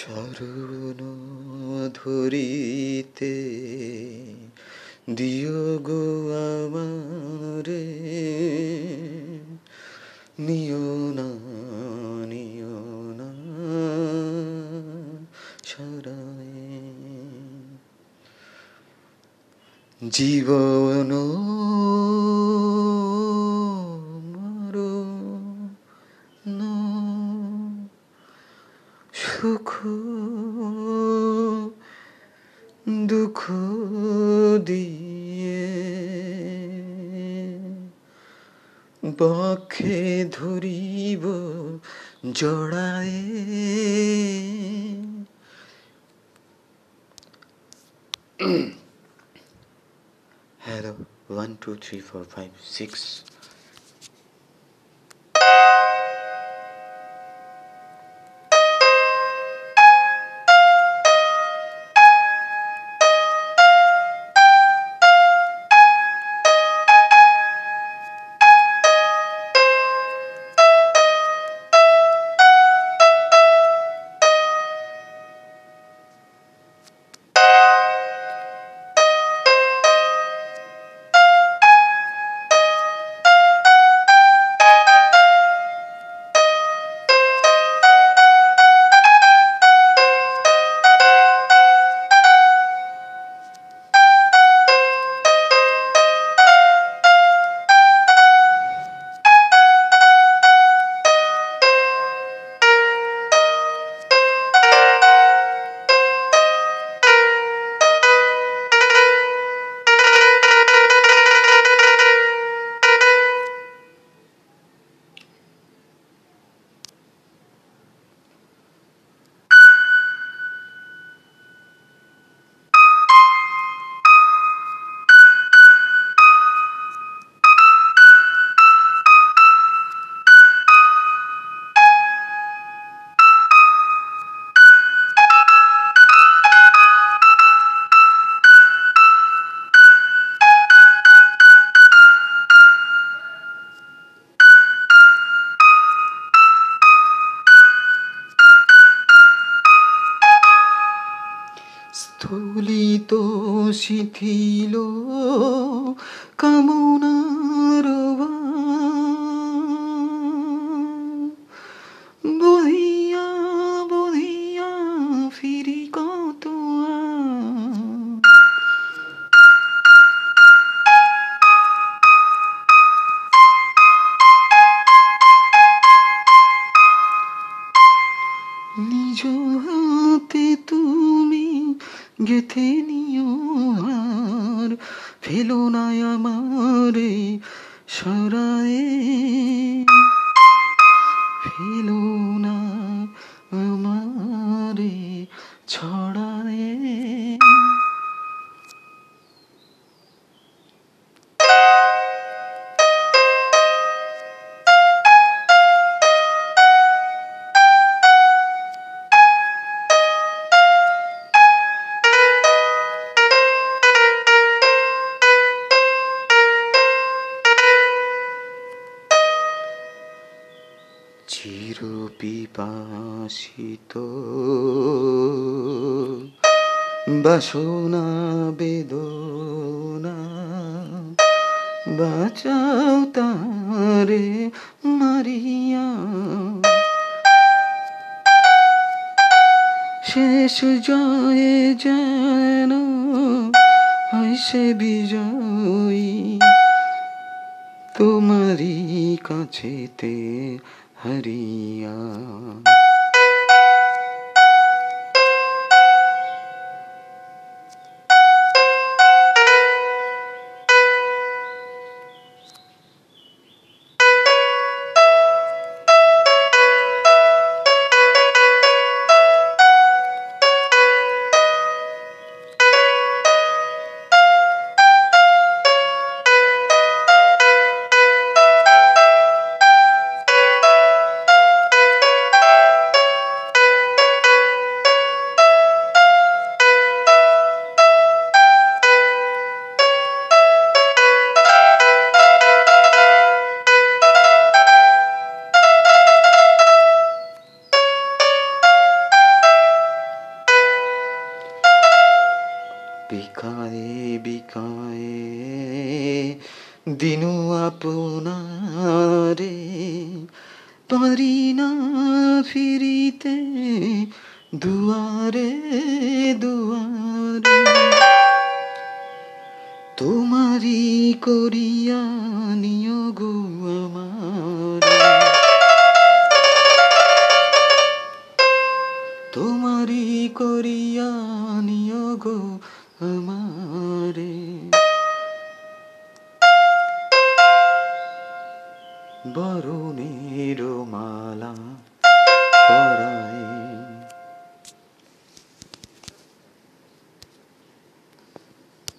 চরণ ধরিতে দিও গো আমারে। নিও না নিও না সরায় জীবন দুঃখ দিয়ে বক্ষে ধরিব জড়ায়ে hello one two three four five six স্থলিত শিথিল কামনার ফেলো না আমার সরায়ে ফেলো না আমার ছড়ায়ে চির পিপাসিত বাসনা, বেদনা, বাঁচাও তারে মারিয়া। শেষ জয়ে যেন হয় সে বিজয়ী। তোমারই কাছেতে हरिया। দিনু আপনারে, পারি না ফিরিতে, দুয়ারে দুয়ারে। তোমারি করিয়া নিয় গো আমারে। তোমারি করিয়া নিয় গো আমারে। বরণের মালা পরায়